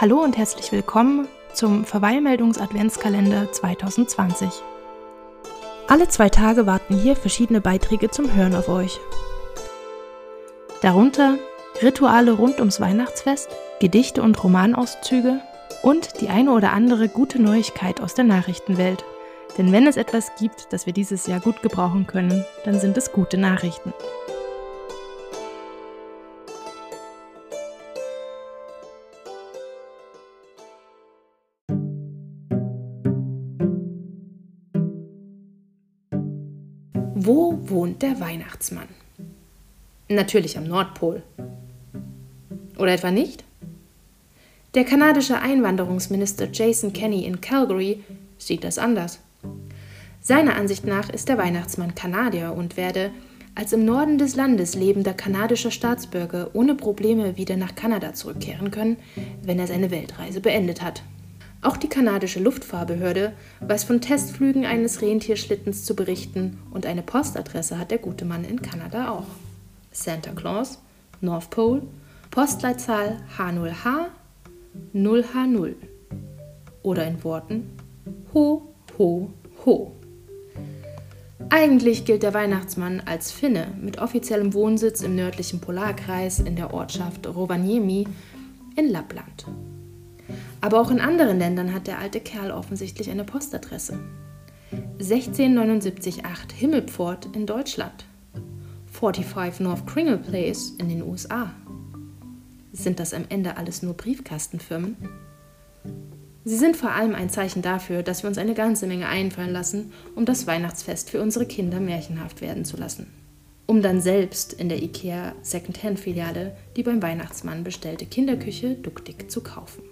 Hallo und herzlich willkommen zum Verweilmeldungs-Adventskalender 2020. Alle zwei Tage warten hier verschiedene Beiträge zum Hören auf euch. Darunter Rituale rund ums Weihnachtsfest, Gedichte und Romanauszüge und die eine oder andere gute Neuigkeit aus der Nachrichtenwelt. Denn wenn es etwas gibt, das wir dieses Jahr gut gebrauchen können, dann sind es gute Nachrichten. Wo wohnt der Weihnachtsmann? Natürlich am Nordpol. Oder etwa nicht? Der kanadische Einwanderungsminister Jason Kenney in Calgary sieht das anders. Seiner Ansicht nach ist der Weihnachtsmann Kanadier und werde als im Norden des Landes lebender kanadischer Staatsbürger ohne Probleme wieder nach Kanada zurückkehren können, wenn er seine Weltreise beendet hat. Auch die kanadische Luftfahrbehörde weiß von Testflügen eines Rentierschlittens zu berichten und eine Postadresse hat der gute Mann in Kanada auch. Santa Claus, North Pole, Postleitzahl H0H 0H0 oder in Worten Ho, Ho, Ho. Eigentlich gilt der Weihnachtsmann als Finne mit offiziellem Wohnsitz im nördlichen Polarkreis in der Ortschaft Rovaniemi in Lappland. Aber auch in anderen Ländern hat der alte Kerl offensichtlich eine Postadresse. 16798 Himmelpfort in Deutschland. 45 North Kringle Place in den USA. Sind das am Ende alles nur Briefkastenfirmen? Sie sind vor allem ein Zeichen dafür, dass wir uns eine ganze Menge einfallen lassen, um das Weihnachtsfest für unsere Kinder märchenhaft werden zu lassen. Um dann selbst in der IKEA Secondhand-Filiale die beim Weihnachtsmann bestellte Kinderküche duckdick zu kaufen.